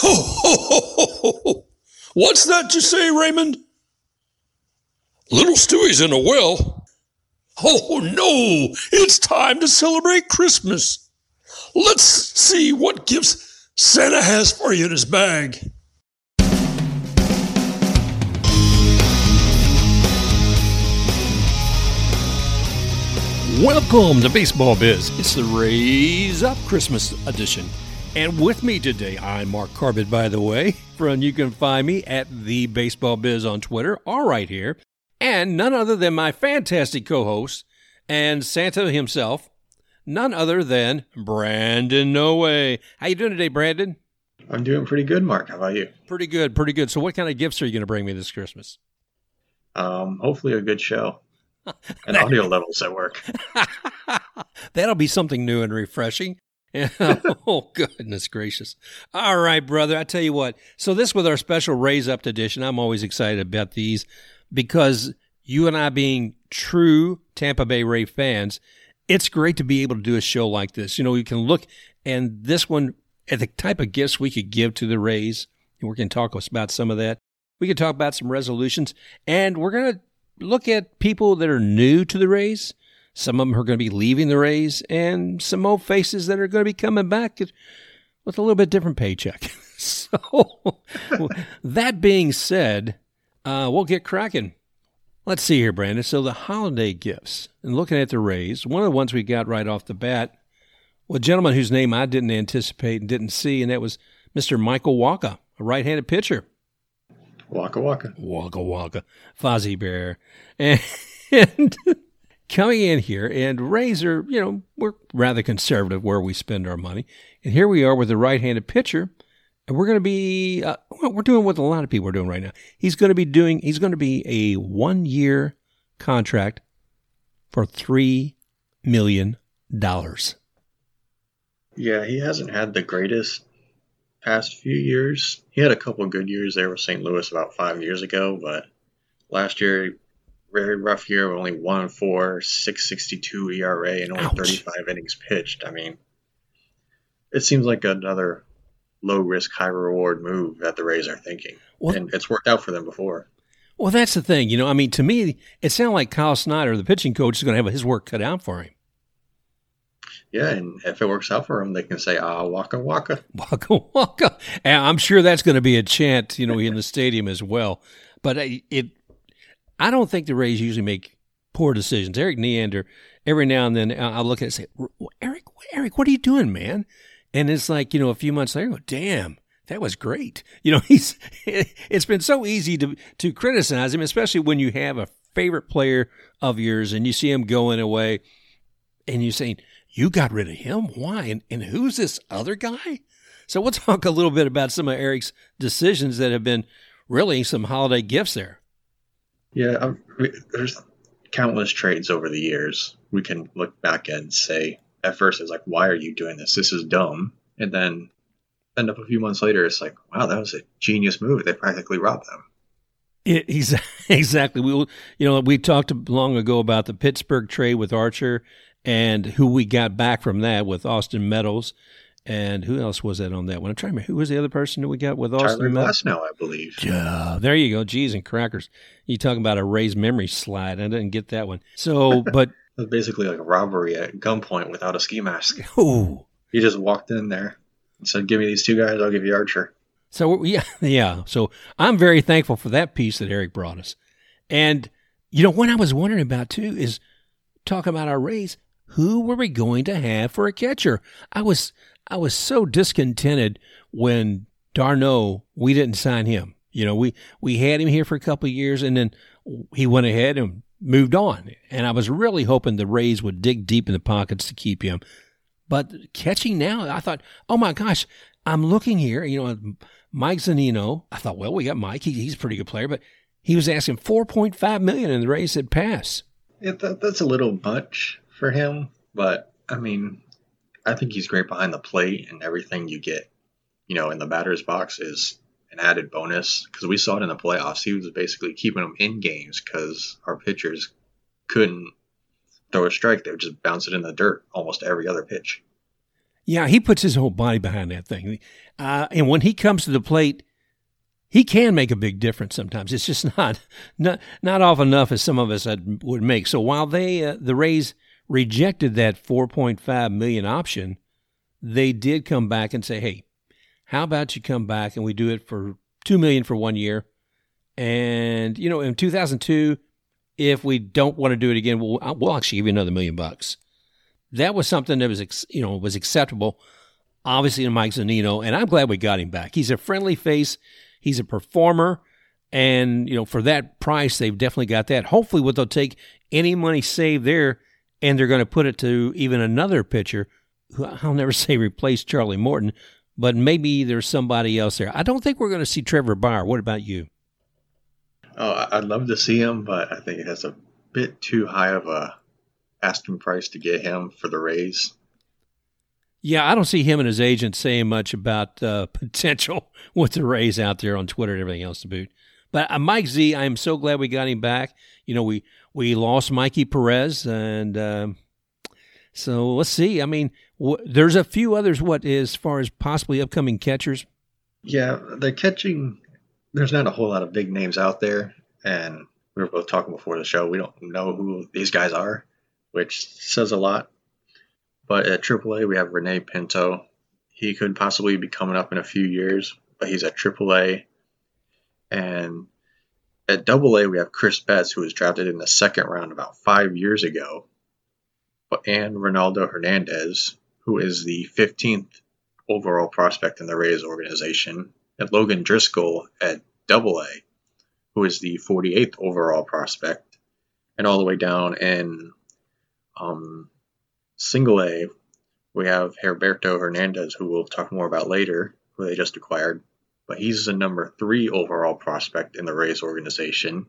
Ho, ho, ho, ho, ho. What's that you say, Raymond? Little Stewie's in a well. Oh no, it's time to celebrate Christmas. Let's see what gifts Santa has for you in his bag. Welcome to Baseball Biz. It's the Rays Up Christmas edition. And with me today, I'm Mark Corbett, by the way. Friend, you can find me at the Baseball Biz on Twitter, all right here. And none other than my fantastic co-host and Santa himself, none other than Brandon Noe. How you doing today, Brandon? I'm doing pretty good, Mark. How about you? Pretty good, pretty good. So what kind of gifts are you going to bring me this Christmas? Um, hopefully a good show and audio levels at work. That'll be something new and refreshing. oh goodness gracious! All right, brother. I tell you what. So this with our special raise up edition. I'm always excited about these because you and I, being true Tampa Bay Ray fans, it's great to be able to do a show like this. You know, you can look and this one at the type of gifts we could give to the Rays. And we're going to talk about some of that. We could talk about some resolutions, and we're going to look at people that are new to the Rays. Some of them are going to be leaving the Rays, and some old faces that are going to be coming back with a little bit different paycheck. so, that being said, uh, we'll get cracking. Let's see here, Brandon. So, the holiday gifts, and looking at the Rays, one of the ones we got right off the bat, well, a gentleman whose name I didn't anticipate and didn't see, and that was Mr. Michael Wacha, a right handed pitcher. Waka waka. Waka waka. Fozzie Bear. And, and coming in here, and Razor, you know, we're rather conservative where we spend our money. And here we are with a right handed pitcher. And we're going to be, uh, we're doing what a lot of people are doing right now. He's going to be doing, he's going to be a one year contract for $3 million. Yeah, he hasn't had the greatest past few years. He had a couple good years there with St. Louis about five years ago, but last year, very rough year, with only one four, six sixty two ERA, and only thirty five innings pitched. I mean, it seems like another low risk, high reward move that the Rays are thinking, well, and it's worked out for them before. Well, that's the thing, you know. I mean, to me, it sounded like Kyle Snyder, the pitching coach, is going to have his work cut out for him. Yeah, and if it works out for them, they can say "Ah, waka waka, waka waka." And I'm sure that's going to be a chant, you know, in the stadium as well. But it, I don't think the Rays usually make poor decisions. Erik Neander, every now and then, I'll look at it and say, Eric, Erik, what are you doing, man?" And it's like you know, a few months later, go, "Damn." That was great. You know, he's it's been so easy to to criticize him, especially when you have a favorite player of yours and you see him going away and you're saying, you got rid of him? Why? And, and who's this other guy? So we'll talk a little bit about some of Erik's decisions that have been really some holiday gifts there. Yeah, um, there's countless trades over the years. We can look back and say, at first it's like, why are you doing this? This is dumb. And then end up a few months later, it's like, wow, that was a genius move. They practically robbed them. It, exactly. We, you know, we talked long ago about the Pittsburgh trade with Archer and who we got back from that with Austin Meadows. And who else was that on that one? I'm trying to remember. Who was the other person that we got with Austin Tyler Meadows? now, I believe. Yeah, there you go. Jeez and crackers. You talking about a raised memory slide. I didn't get that one. So, but. it was basically like a robbery at gunpoint without a ski mask. Oh. He just walked in there and said, give me these two guys, I'll give you Archer. So, yeah, yeah. So I'm very thankful for that piece that Erik brought us. And, you know, what I was wondering about too is talking about our Rays who were we going to have for a catcher? I was I was so discontented when d'Arnaud, we didn't sign him. You know, we we had him here for a couple of years and then he went ahead and moved on. And I was really hoping the Rays would dig deep in the pockets to keep him. But catching now, I thought, oh my gosh, I'm looking here, you know, Mike Zunino. I thought, well, we got Mike. He, he's a pretty good player, but he was asking 4.5 million and the Rays said pass. Yeah, that, that's a little much for him, but I mean, I think he's great behind the plate, and everything you get, you know, in the batter's box is an added bonus because we saw it in the playoffs. He was basically keeping them in games because our pitchers couldn't throw a strike; they would just bounce it in the dirt almost every other pitch. Yeah, he puts his whole body behind that thing. Uh, and when he comes to the plate, he can make a big difference sometimes. It's just not not not off enough as some of us would make. So while they uh, the Rays rejected that 4.5 million option, they did come back and say, "Hey, how about you come back and we do it for 2 million for 1 year?" And you know, in 2002, if we don't want to do it again, we'll we'll actually give you another million bucks that was something that was you know was acceptable, obviously to Mike Zunino, and I'm glad we got him back. He's a friendly face, he's a performer, and you know for that price they've definitely got that. Hopefully, what they'll take any money saved there, and they're going to put it to even another pitcher who I'll never say replace Charlie Morton, but maybe there's somebody else there. I don't think we're going to see Trevor Bauer. What about you? Oh, I'd love to see him, but I think it has a bit too high of a asking price to get him for the Rays. Yeah, I don't see him and his agent saying much about uh, potential with the Rays out there on Twitter and everything else to boot. But uh, Mike Z, I am so glad we got him back. You know, we we lost Mikey Perez, and uh, so let's see. I mean, there's a few others. What as far as possibly upcoming catchers? Yeah, the catching. There's not a whole lot of big names out there, and we were both talking before the show. We don't know who these guys are which says a lot. But at AAA, we have Rene Pinto. He could possibly be coming up in a few years, but he's at AAA. And at Double A, we have Chris Betts, who was drafted in the second round about five years ago. And Ronaldo Hernandez, who is the 15th overall prospect in the Rays organization. And Logan Driscoll at Double A, who is the 48th overall prospect. And all the way down in um, single A, we have Heriberto Hernandez, who we'll talk more about later, who they just acquired. But he's the number three overall prospect in the Rays organization.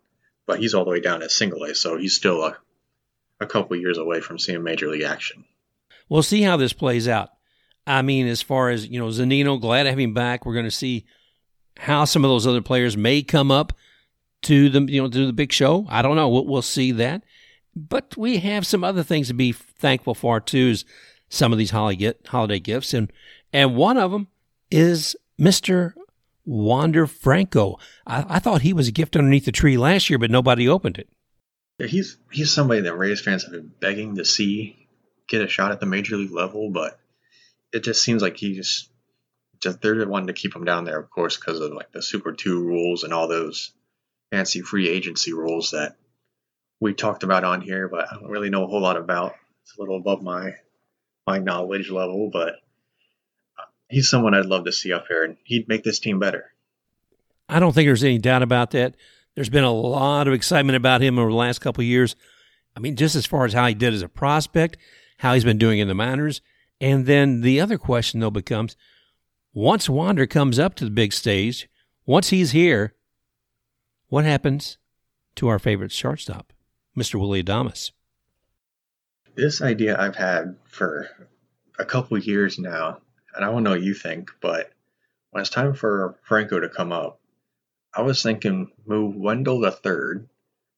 But he's all the way down at single A, so he's still a, a couple years away from seeing major league action. We'll see how this plays out. I mean, as far as, you know, Zunino, glad to have him back. We're going to see how some of those other players may come up to the, you know, to the big show. I don't know. We'll, we'll see that. But we have some other things to be thankful for too. Is some of these holiday gifts, and and one of them is Mister Wander Franco. I, I, thought he was a gift underneath the tree last year, but nobody opened it. Yeah, he's he's somebody that Rays fans have been begging to see get a shot at the major league level, but it just seems like he's just they're wanting to keep him down there, of course, because of like the Super Two rules and all those fancy free agency rules that we talked about on here, but I don't really know a whole lot about. It's a little above my my knowledge level, but he's someone I'd love to see up here, and he'd make this team better. I don't think there's any doubt about that. There's been a lot of excitement about him over the last couple of years. I mean, just as far as how he did as a prospect, how he's been doing in the minors, and then the other question though becomes, once Wander comes up to the big stage, once he's here, what happens to our favorite shortstop? Mr. Willie Adames? This idea I've had for a couple years now, and I don't know what you think, but when it's time for Franco to come up, I was thinking move Wendle to third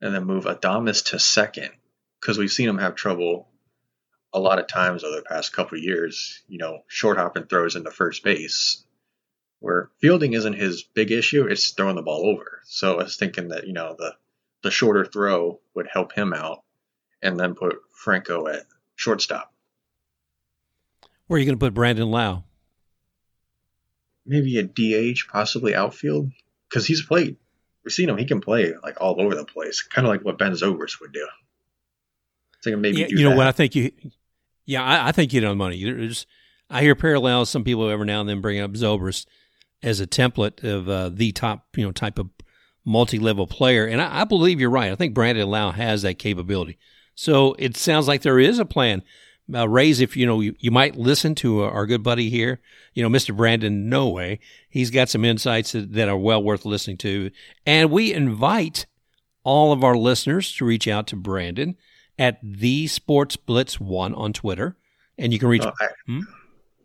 and then move Adames to second because we've seen him have trouble a lot of times over the past couple years, you know, short hopping throws into first base where fielding isn't his big issue, it's throwing the ball over. So I was thinking that, you know, the the shorter throw would help him out, and then put Franco at shortstop. Where are you going to put Brandon Lowe? Maybe a DH, possibly outfield, because he's played. We've seen him; he can play like all over the place, kind of like what Ben Zobrist would do. So maybe yeah, you know that. what I think you. Yeah, I, I think you know money. There's, I hear parallels. Some people every now and then bring up Zobrist as a template of uh, the top, you know, type of multi-level player. And I, I, believe you're right. I think Brandon Lowe has that capability. So it sounds like there is a plan. Uh, Rays, if you know, you, you might listen to our good buddy here, you know, Mr. Brandon No way. He's got some insights that, that are well worth listening to. And we invite all of our listeners to reach out to Brandon at the Sports Blitz One on Twitter, and you can reach. Oh, I, hmm?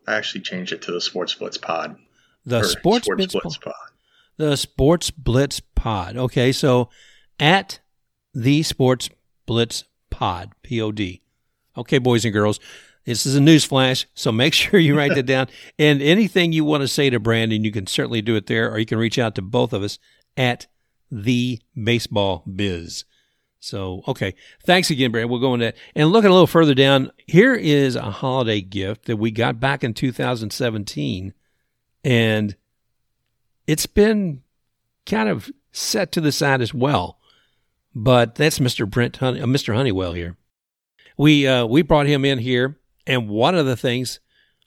I, actually changed it to the Sports Blitz Pod. The Sports, Sports Blitz, Blitz Pod the Sports Blitz Pod. Okay, so at the Sports Blitz Pod, P O D. Okay, boys and girls, This is a news flash, so make sure you write that down. And anything you want to say to Brandon, you can certainly do it there, or you can reach out to both of us at the baseball biz. So, okay. Thanks again, Brandon. We'll go into that. And looking a little further down, here is a holiday gift that we got back in 2017. And it's been kind of set to the side as well. But that's Mr. Brent, Honey, uh, Mr. Honeywell here. We uh, we brought him in here, and one of the things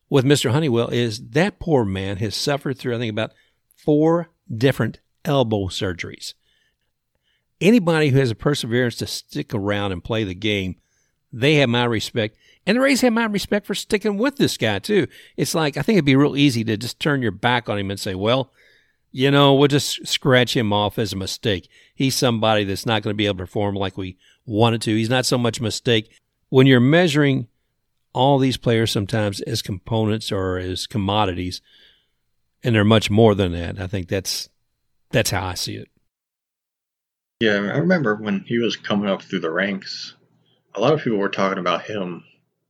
with Mr. Honeywell is that poor man has suffered through I think about four different elbow surgeries. Anybody who has a perseverance to stick around and play the game, they have my respect. And the Rays have my respect for sticking with this guy too. It's like I think it'd be real easy to just turn your back on him and say, "Well, you know, we'll just scratch him off as a mistake. He's somebody that's not going to be able to perform like we wanted to. He's not so much a mistake. When you're measuring all these players sometimes as components or as commodities, and they're much more than that. I think that's that's how I see it. Yeah, I remember when he was coming up through the ranks, a lot of people were talking about him,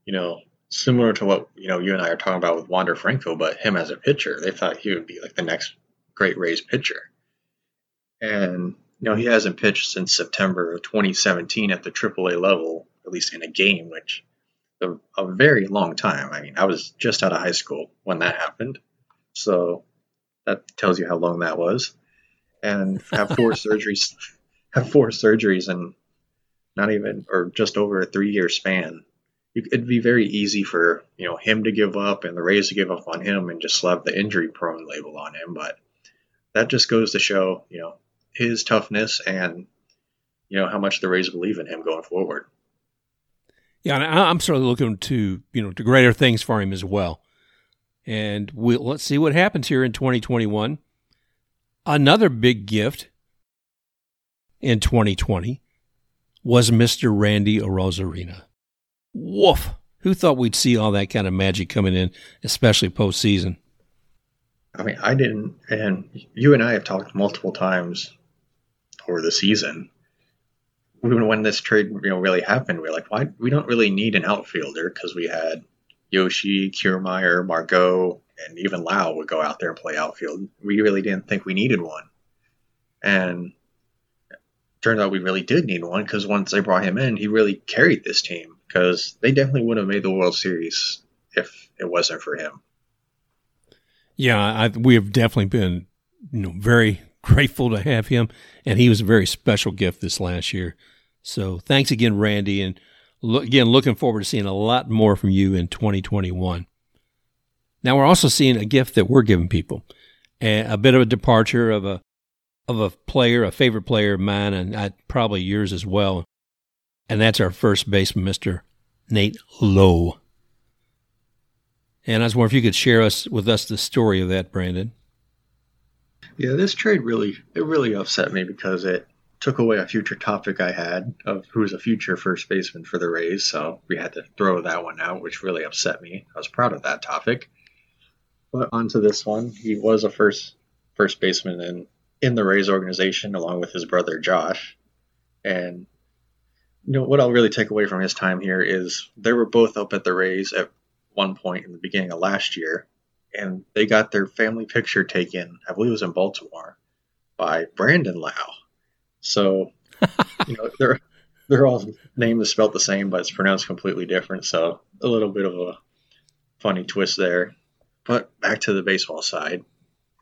you know, similar to what, you know, you and I are talking about with Wander Franco, but him as a pitcher. They thought he would be like the next great Rays pitcher. And you know, he hasn't pitched since September of 2017 at the AAA level, at least in a game, which a, a very long time. I mean, I was just out of high school when that happened, so that tells you how long that was. And have four surgeries, have four surgeries, and not even or just over a three-year span. It'd be very easy for you know him to give up and the Rays to give up on him and just slap the injury-prone label on him, but that just goes to show, you know, his toughness and you know how much the Rays believe in him going forward. Yeah, I'm certainly looking to you know to greater things for him as well. And we we'll, let's see what happens here in 2021. Another big gift in 2020 was Mr. Randy Arozarena. Woof! Who thought we'd see all that kind of magic coming in, especially postseason? I mean, I didn't, and you and I have talked multiple times over the season. When this trade, you know, really happened, we are like, why? We don't really need an outfielder because we had Yoshi, Kiermaier, Margot, and even Lowe would go out there and play outfield. We really didn't think we needed one, and turned out we really did need one because once they brought him in, he really carried this team because they definitely would have made the World Series if it wasn't for him. Yeah, I, we have definitely been, you know, very grateful to have him, and he was a very special gift this last year. So thanks again, Randy, and look, again, looking forward to seeing a lot more from you in 2021. Now we're also seeing a gift that we're giving people, a, a bit of a departure of a of a player, a favorite player of mine, and I, probably yours as well, and that's our first baseman, Mister Nate Lowe. And I was wondering if you could share us with us the story of that, Brandon. Yeah, this trade really it really upset me because it took away a future topic I had of who's a future first baseman for the Rays, so we had to throw that one out, which really upset me. I was proud of that topic. But onto this one, he was a first first baseman in in the Rays organization along with his brother Josh. And you know what I'll really take away from his time here is they were both up at the Rays at one point in the beginning of last year, and they got their family picture taken. I believe it was in Baltimore by Brandon Lowe. So, you know, they're they're all named is spelled the same, but it's pronounced completely different. So, a little bit of a funny twist there. But back to the baseball side.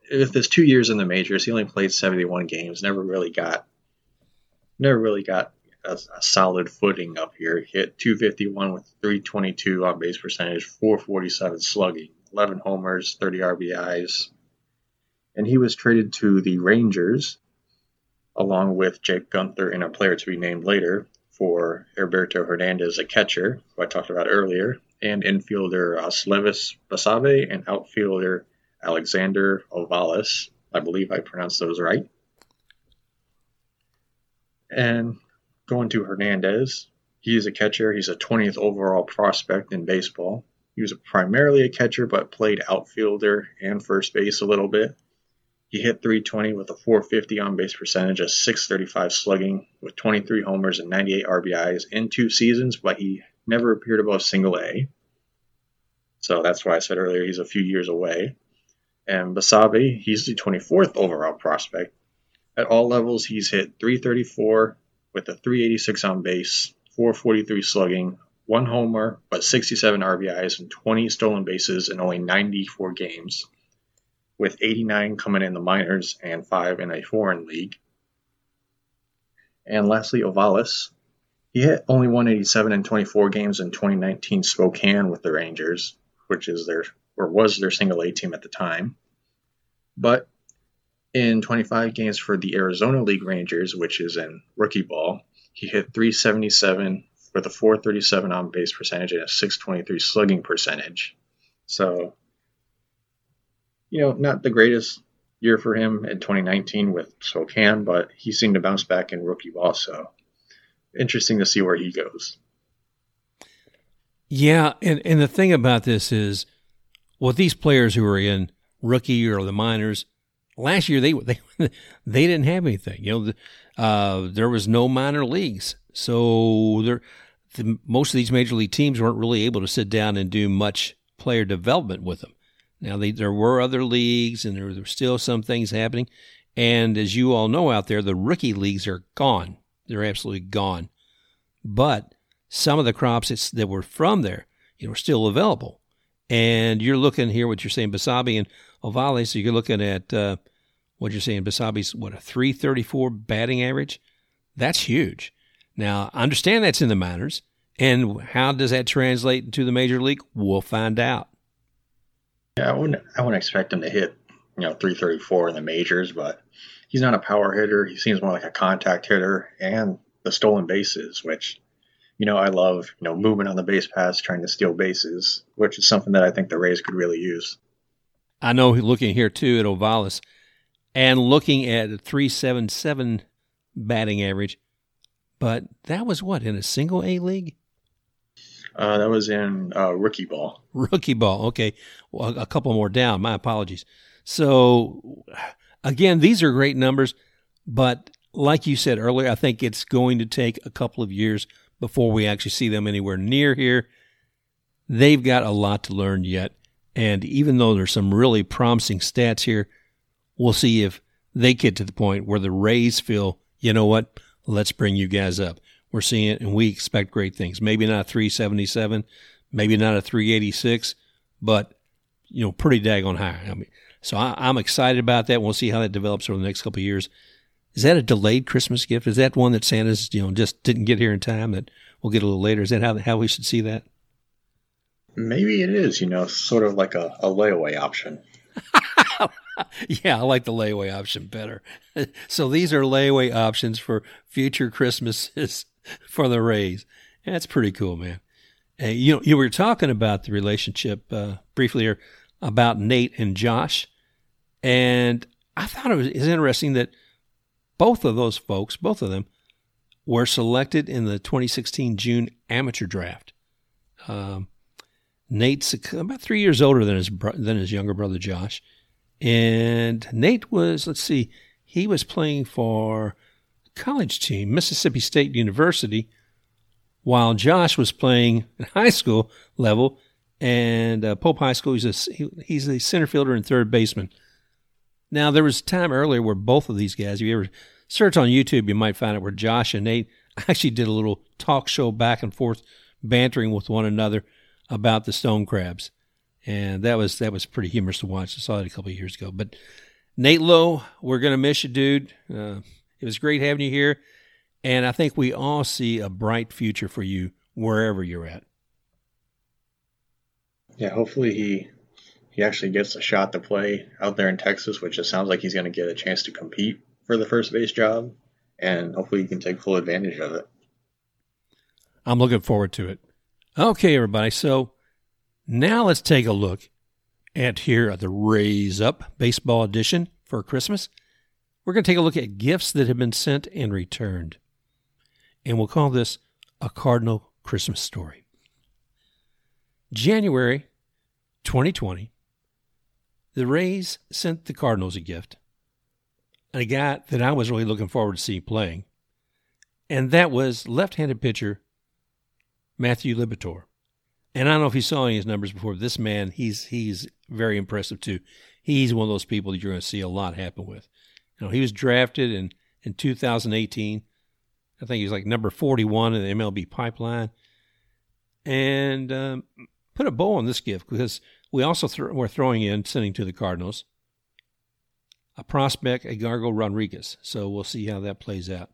With his two years in the majors, he only played 71 games. Never really got, never really got a, a, solid footing up here. He hit 251 with 322 on base percentage, 447 slugging, 11 homers, 30 RBIs. And he was traded to the Rangers along with Jake Guenther and a player to be named later for Heriberto Hernandez, a catcher, who I talked about earlier, and infielder uh, Oslevis Basabe and outfielder Alexander Ovalles. I believe I pronounced those right. And Going to Hernandez, he is a catcher. He's a 20th overall prospect in baseball. He was primarily a catcher, but played outfielder and first base a little bit. He hit 320 with a 450 on base percentage, a 635 slugging, with 23 homers and 98 RBIs in two seasons, but he never appeared above single A. So that's why I said earlier he's a few years away. And Basabe, he's the 24th overall prospect. At all levels, he's hit 334 with a 386 on base, 443 slugging, one homer, but 67 RBIs and 20 stolen bases in only 94 games, with 89 coming in the minors and 5 in a foreign league. And lastly, Ovalles. He hit only 187 in 24 games in 2019 Spokane with the Rangers, which is their or was their single A team at the time. But in 25 games for the Arizona League Rangers, which is in rookie ball, he hit 377 with a 437 on base percentage and a 623 slugging percentage. So, you know, not the greatest year for him in 2019 with Spokane, but he seemed to bounce back in rookie ball. So, interesting to see where he goes. Yeah, and and the thing about this is, with these players who are in rookie or the minors, last year they they they didn't have anything. You know, uh, there was no minor leagues, so there the, most of these major league teams weren't really able to sit down and do much player development with them. Now they, there were other leagues, and there, were still some things happening. And as you all know out there, the rookie leagues are gone. They're absolutely gone. But some of the crops that were from there, you know, are still available. And you're looking here, what you're saying, Basabe and Ovale. So you're looking at uh, what you're saying, Basabe's what a 334 batting average. That's huge. Now, I understand that's in the minors. And how does that translate into the major league? We'll find out. Yeah, I wouldn't I wouldn't expect him to hit, you know, 334 in the majors, but he's not a power hitter. He seems more like a contact hitter and the stolen bases, which you know, I love, you know, movement on the base paths, trying to steal bases, which is something that I think the Rays could really use. I know looking here too at Ovalles and looking at a 377 batting average, but that was what, in a single A league? Uh, that was in uh, rookie ball. Rookie ball. Okay. Well, a couple more down. My apologies. So, again, these are great numbers, but like you said earlier, I think it's going to take a couple of years before we actually see them anywhere near here. They've got a lot to learn yet. And even though there's some really promising stats here, we'll see if they get to the point where the Rays feel, you know what, let's bring you guys up. We're seeing it and we expect great things. Maybe not a 377, maybe not a 386, but, you know, pretty daggone high. I mean, so I, am excited about that. We'll see how that develops over the next couple of years. Is that a delayed Christmas gift? Is that one that Santa's, you know, just didn't get here in time that we'll get a little later? Is that how, how we should see that? Maybe it is, you know, sort of like a, a layaway option. yeah, I like the layaway option better. so these are layaway options for future Christmases for the Rays. That's pretty cool, man. Uh, you you were talking about the relationship uh, briefly here about Nate and Josh, and I thought it was, interesting that – both of those folks, both of them, were selected in the 2016 June amateur draft. Um, Nate's about three years older than his than his younger brother Josh, and Nate was let's see, he was playing for college team Mississippi State University, while Josh was playing at high school level and uh, Pope High School. He's a he, he's a center fielder and third baseman. Now, there was a time earlier where both of these guys, if you ever search on YouTube, you might find it where Josh and Nate actually did a little talk show back and forth, bantering with one another about the stone crabs. And that was that was pretty humorous to watch. I saw it a couple of years ago. But Nate Lowe, we're gonna miss you, dude. Uh, it was great having you here, and I think we all see a bright future for you wherever you're at. Yeah, hopefully he he actually gets a shot to play out there in Texas, which it sounds like he's going to get a chance to compete for the first base job, and hopefully he can take full advantage of it. I'm looking forward to it. Okay, everybody. So now let's take a look at here at the Rays Up Baseball Edition for Christmas. We're going to take a look at gifts that have been sent and returned. And we'll call this a Cardinal Christmas story. January 2020, the Rays sent the Cardinals a gift, a guy that I was really looking forward to see playing, and that was left handed pitcher Matthew Liberatore. And I don't know if you saw any of his numbers before. But This man, he's he's very impressive too. He's one of those people that you're going to see a lot happen with. You know, he was drafted in in 2018. I think he was like number 41 in the MLB pipeline. And um, put a bow on this gift because we also th- we're throwing in sending to the Cardinals a prospect, Edgardo Rodriguez. So we'll see how that plays out.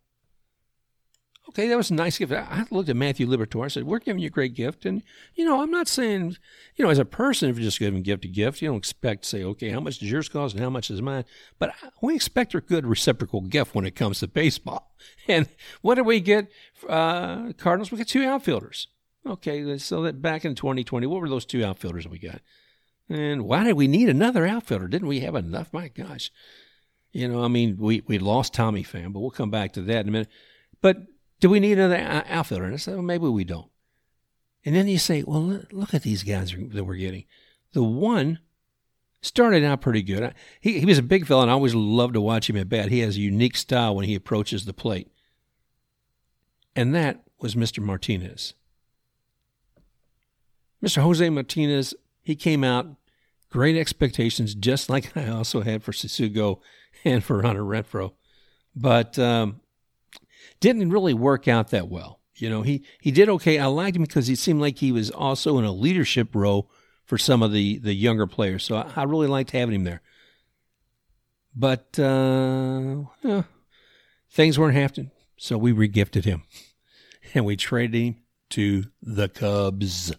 Okay, that was a nice gift. I looked at Matthew Liberatore. I said, "We're giving you a great gift." And you know, I'm not saying, you know, as a person, if you're just giving gift to gift, you don't expect to say, "Okay, how much does yours cost and how much is mine?" But we expect a good reciprocal gift when it comes to baseball. And what did we get? Uh, Cardinals. We got two outfielders. Okay, so that back in 2020, what were those two outfielders we got? And why did we need another outfielder? Didn't we have enough? My gosh. You know, I mean, we, we lost Tommy Pham, but we'll come back to that in a minute. But do we need another outfielder? And I said, well, maybe we don't. And then you say, well, look at these guys that we're getting. The one started out pretty good. He, he was a big fella, and I always loved to watch him at bat. He has a unique style when he approaches the plate. And that was Mr. Martinez. Mr. Jose Martinez, he came out great expectations, just like I also had for Tsutsugo and for Hunter Renfroe, but um, didn't really work out that well. You know, he, he did okay. I liked him because he seemed like he was also in a leadership role for some of the, the younger players. So I, I really liked having him there. But uh, yeah, things weren't happening, so we regifted him and we traded him to the Cubs.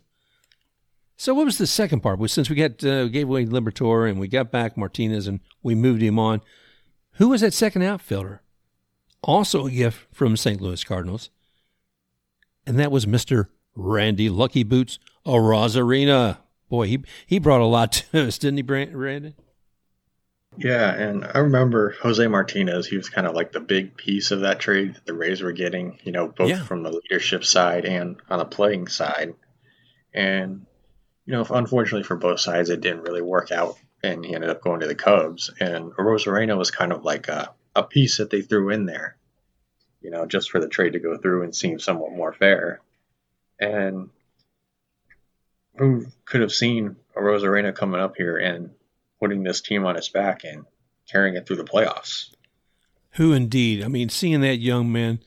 So what was the second part? Well, since we got uh, gave away Liberatore and we got back Martinez and we moved him on, who was that second outfielder? Also a gift from St. Louis Cardinals, and that was Mister Randy Lucky Boots Arozarena. Boy, he he brought a lot to us, didn't he, Randy? Yeah, and I remember Jose Martinez. He was kind of like the big piece of that trade that the Rays were getting. You know, both yeah. from the leadership side and on the playing side. And you know, unfortunately for both sides, it didn't really work out, and he ended up going to the Cubs. And Arozarena was kind of like a, a piece that they threw in there, you know, just for the trade to go through and seem somewhat more fair. And who could have seen Arozarena coming up here and putting this team on his back and carrying it through the playoffs? Who indeed? I mean, seeing that young man,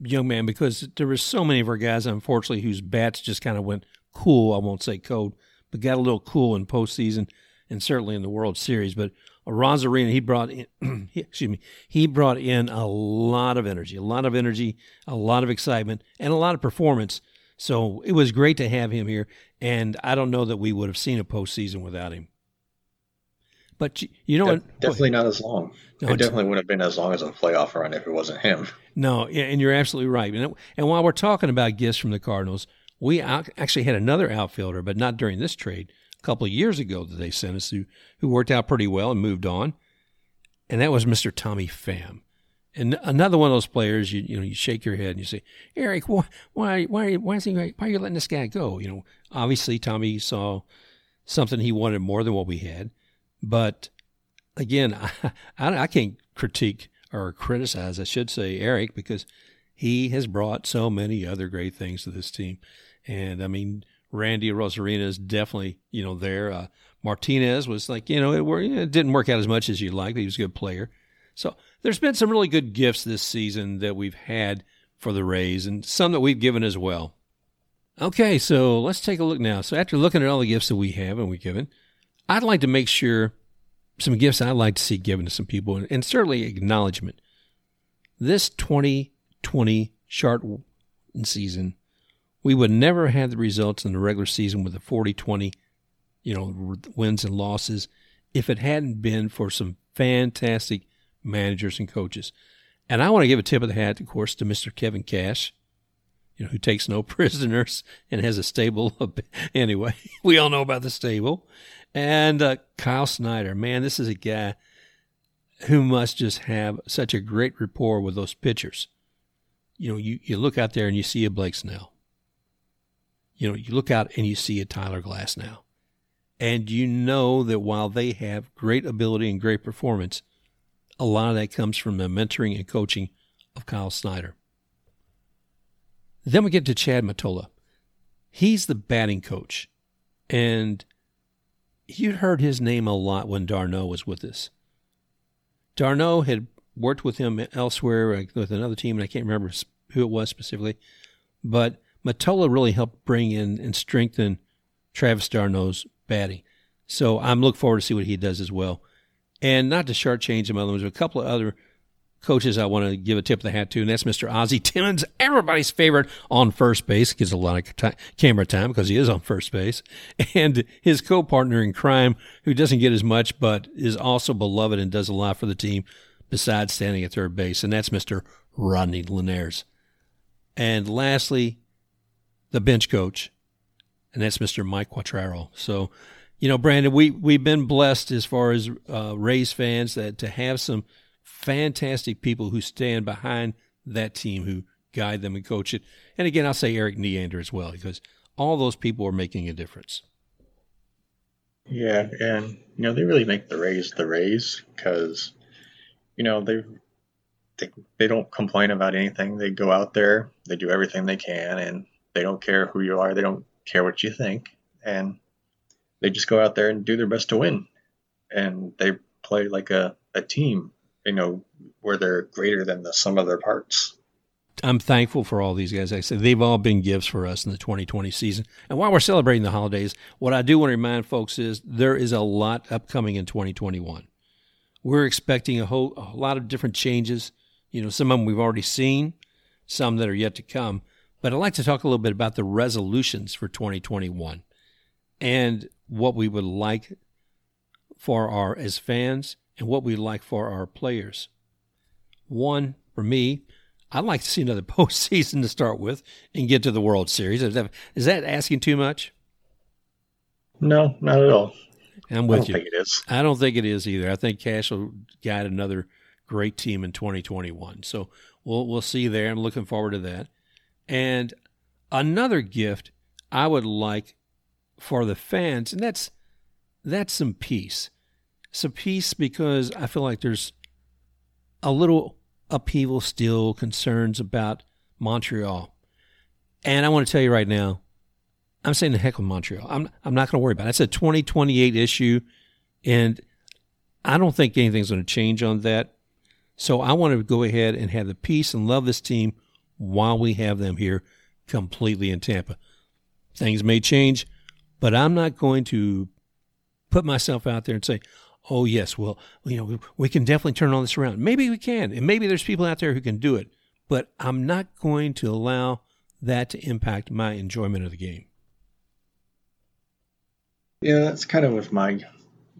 young man, because there were so many of our guys, unfortunately, whose bats just kind of went cool. I won't say cold, but got a little cool in postseason and certainly in the World Series. But Arozarena, he brought in, excuse me, he brought in a lot of energy, a lot of energy, a lot of excitement, and a lot of performance. So it was great to have him here. And I don't know that we would have seen a postseason without him. But you know what? Definitely not as long. No, it definitely wouldn't have been as long as a playoff run if it wasn't him. No, and you're absolutely right. And while we're talking about gifts from the Cardinals, we actually had another outfielder, but not during this trade, a couple of years ago that they sent us who, who worked out pretty well and moved on. And that was Mr. Tommy Pham. And another one of those players, you you know, you shake your head and you say, Erik, why why why why is he why are you letting this guy go? You know, obviously Tommy saw something he wanted more than what we had, but again, I, I, I can't critique or criticize, I should say, Erik because he has brought so many other great things to this team. And I mean, Randy Arozarena is definitely, you know, there. Uh, Martinez was like, you know, it, it, didn't work out as much as you'd like, but he was a good player. So there's been some really good gifts this season that we've had for the Rays and some that we've given as well. Okay, so let's take a look now. So after looking at all the gifts that we have and we've given, I'd like to make sure some gifts I'd like to see given to some people and, and certainly acknowledgement. This 2020 chart season we would never have the results in the regular season with the 40 20, you know, wins and losses if it hadn't been for some fantastic managers and coaches. And I want to give a tip of the hat, of course, to Mr. Kevin Cash, you know, who takes no prisoners and has a stable. anyway, we all know about the stable. And uh, Kyle Snyder, man, this is a guy who must just have such a great rapport with those pitchers. You know, you, you look out there and you see a Blake Snell you know, you look out and you see a Tyler Glasnow. And you know that while they have great ability and great performance, a lot of that comes from the mentoring and coaching of Kyle Snyder. Then we get to Chad Mottola. He's the batting coach. And you heard his name a lot when d'Arnaud was with us. d'Arnaud had worked with him elsewhere uh, with another team, and I can't remember who it was specifically. But Mottola really helped bring in and strengthen Travis d'Arnaud's batting. So I'm looking forward to see what he does as well. And not to shortchange him, there's a couple of other coaches I want to give a tip of the hat to, and that's Mr. Ozzie Timmons, everybody's favorite on first base. Gets a lot of camera time because he is on first base. And his co-partner in crime, who doesn't get as much, but is also beloved and does a lot for the team besides standing at third base, and that's Mr. Rodney Linares. And lastly, the bench coach, and that's Mr. Mike Quatraro. So, you know, Brandon, we we've been blessed as far as uh, Rays fans that to have some fantastic people who stand behind that team, who guide them and coach it. And again, I'll say Erik Neander as well because all those people are making a difference. Yeah, and you know they really make the Rays the Rays because you know they they they don't complain about anything. They go out there, they do everything they can, and they don't care who you are. They don't care what you think, and they just go out there and do their best to win. And they play like a, a team, you know, where they're greater than the sum of their parts. I'm thankful for all these guys. I said they've all been gifts for us in the 2020 season. And while we're celebrating the holidays, what I do want to remind folks is there is a lot upcoming in 2021. We're expecting a whole a lot of different changes. You know, some of them we've already seen, some that are yet to come. But I'd like to talk a little bit about the resolutions for 2021 and what we would like for our as fans and what we'd like for our players. One, for me, I'd like to see another postseason to start with and get to the World Series. Is that, is that asking too much? No, not at all. I'm with I don't you. think it is. I don't think it is either. I think Cash will guide another great team in 2021. So we'll we'll see there. I'm looking forward to that. And another gift I would like for the fans, and that's that's some peace. Some peace because I feel like there's a little upheaval still, concerns about Montreal. And I want to tell you right now, I'm saying the heck with Montreal. I'm I'm not going to worry about it. It's a 2028 issue, and I don't think anything's going to change on that. So I want to go ahead and have the peace and love this team while we have them here completely in Tampa. Things may change, but I'm not going to put myself out there and say, oh, yes, well, you know, we can definitely turn all this around. Maybe we can, and maybe there's people out there who can do it, but I'm not going to allow that to impact my enjoyment of the game. Yeah, that's kind of with my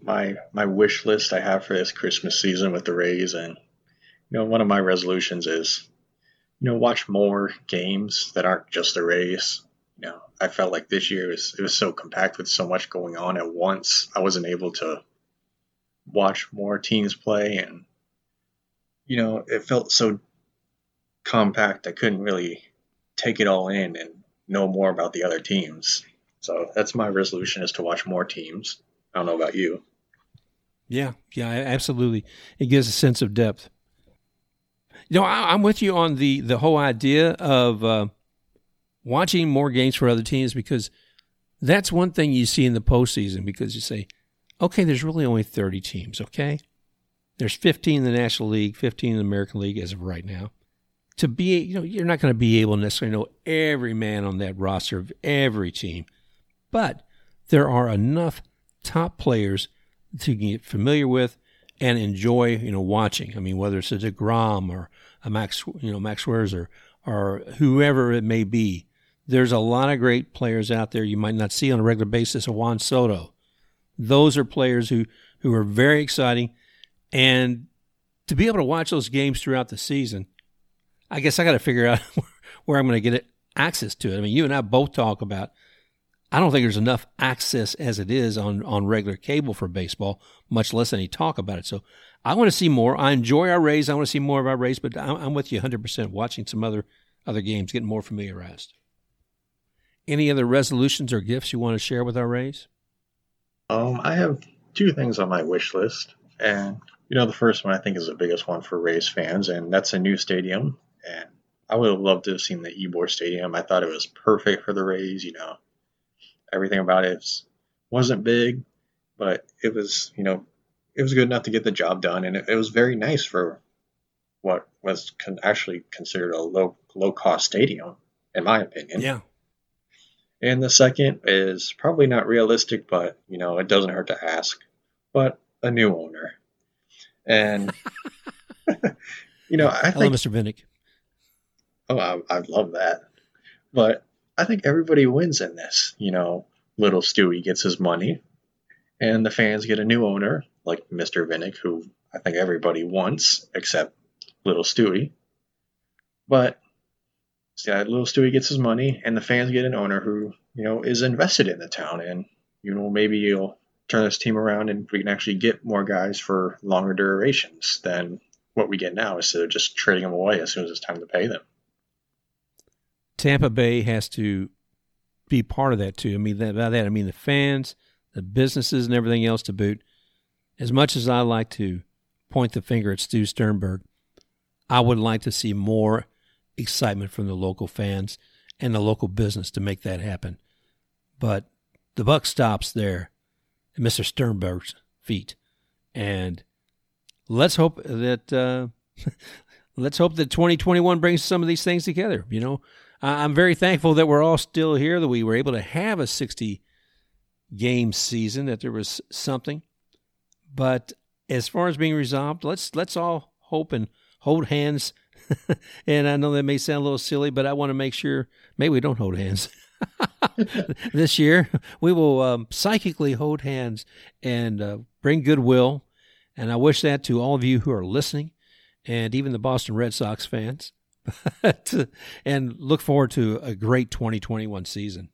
my my wish list I have for this Christmas season with the Rays, and you know, one of my resolutions is you know, watch more games that aren't just the Rays. You know, I felt like this year was it was so compact with so much going on at once. I wasn't able to watch more teams play, and you know, it felt so compact. I couldn't really take it all in and know more about the other teams. So that's my resolution is to watch more teams. I don't know about you. Yeah, yeah, absolutely. It gives a sense of depth. Know, I, am with you on the the whole idea of uh, watching more games for other teams because that's one thing you see in the postseason because you say, okay, there's really only 30 teams. Okay, there's 15 in the National League, 15 in the American League as of right now. To be, you know, you're not going to be able to necessarily know every man on that roster of every team, but there are enough top players to get familiar with and enjoy, you know, watching. I mean, whether it's a Degrom or a Max, you know, Max Scherzer or whoever it may be. There's a lot of great players out there you might not see on a regular basis. A Juan Soto, those are players who who are very exciting, and to be able to watch those games throughout the season, I guess I got to figure out where I'm going to get access to it. I mean, you and I both talk about I don't think there's enough access as it is on, on regular cable for baseball, much less any talk about it. So I want to see more. I enjoy our Rays. I want to see more of our Rays, but I'm, I'm with you 100% watching some other, other games, getting more familiarized. Any other resolutions or gifts you want to share with our Rays? Um, I have two things on my wish list. And, you know, the first one I think is the biggest one for Rays fans, and that's a new stadium. And I would have loved to have seen the Ybor Stadium. I thought it was perfect for the Rays. You know, everything about it wasn't big, but it was you know it was good enough to get the job done, and it, it was very nice for what was con- actually considered a low low cost stadium, in my opinion. Yeah. And the second is probably not realistic, but you know it doesn't hurt to ask. But a new owner, and you know I Hello, think Mr. Vinik. oh I, I love that, but I think everybody wins in this. You know, little Stewie gets his money, and the fans get a new owner like Mr. Vinik, who I think everybody wants except little Stewie. But see, yeah, little Stewie gets his money, and the fans get an owner who you know is invested in the town, and you know maybe you'll turn this team around, and we can actually get more guys for longer durations than what we get now, instead of just trading them away as soon as it's time to pay them. Tampa Bay has to be part of that too. I mean, that, by that I mean the fans, the businesses, and everything else to boot. As much as I like to point the finger at Stu Sternberg, I would like to see more excitement from the local fans and the local business to make that happen. But the buck stops there at Mr. Sternberg's feet, and let's hope that uh, let's hope that 2021 brings some of these things together. You know, I'm very thankful that we're all still here, that we were able to have a 60 game season, that there was something. But as far as being resolved, let's let's all hope and hold hands. and I know that may sound a little silly, but I want to make sure maybe we don't hold hands. this year, we will um, psychically hold hands and uh, bring goodwill. And I wish that to all of you who are listening and even the Boston Red Sox fans. and look forward to a great 2021 season.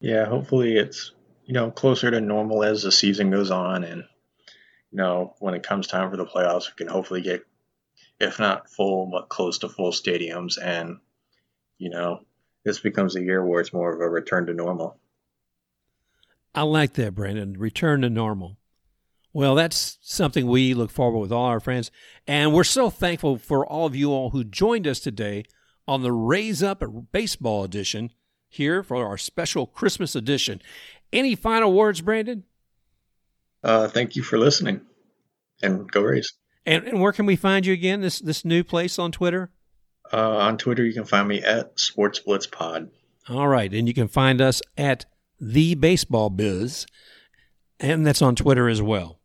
Yeah, hopefully it's you know closer to normal as the season goes on, and you know when it comes time for the playoffs, we can hopefully get if not full but close to full stadiums, and you know this becomes a year where it's more of a return to normal. I like that, Brandon. Return to normal. Well, that's something we look forward with all our friends. And we're so thankful for all of you all who joined us today on the Rays Up Baseball edition here for our special Christmas edition. Any final words, Brandon? Uh, thank you for listening and go Rays. And, and where can we find you again? This this new place on Twitter? Uh, on Twitter, you can find me at Sports Blitz Pod. All right, and you can find us at the Baseball Biz, and that's on Twitter as well.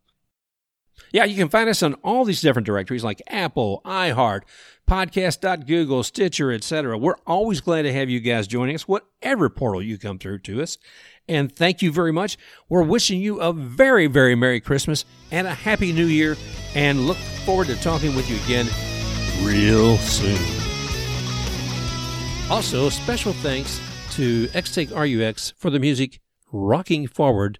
Yeah, you can find us on all these different directories like Apple, iHeart, podcast.google, Stitcher, etc. We're always glad to have you guys joining us, whatever portal you come through to us. And thank you very much. We're wishing you a very, very Merry Christmas and a Happy New Year, and look forward to talking with you again real soon. Also, special thanks to XTake RUX for the music Rocking Forward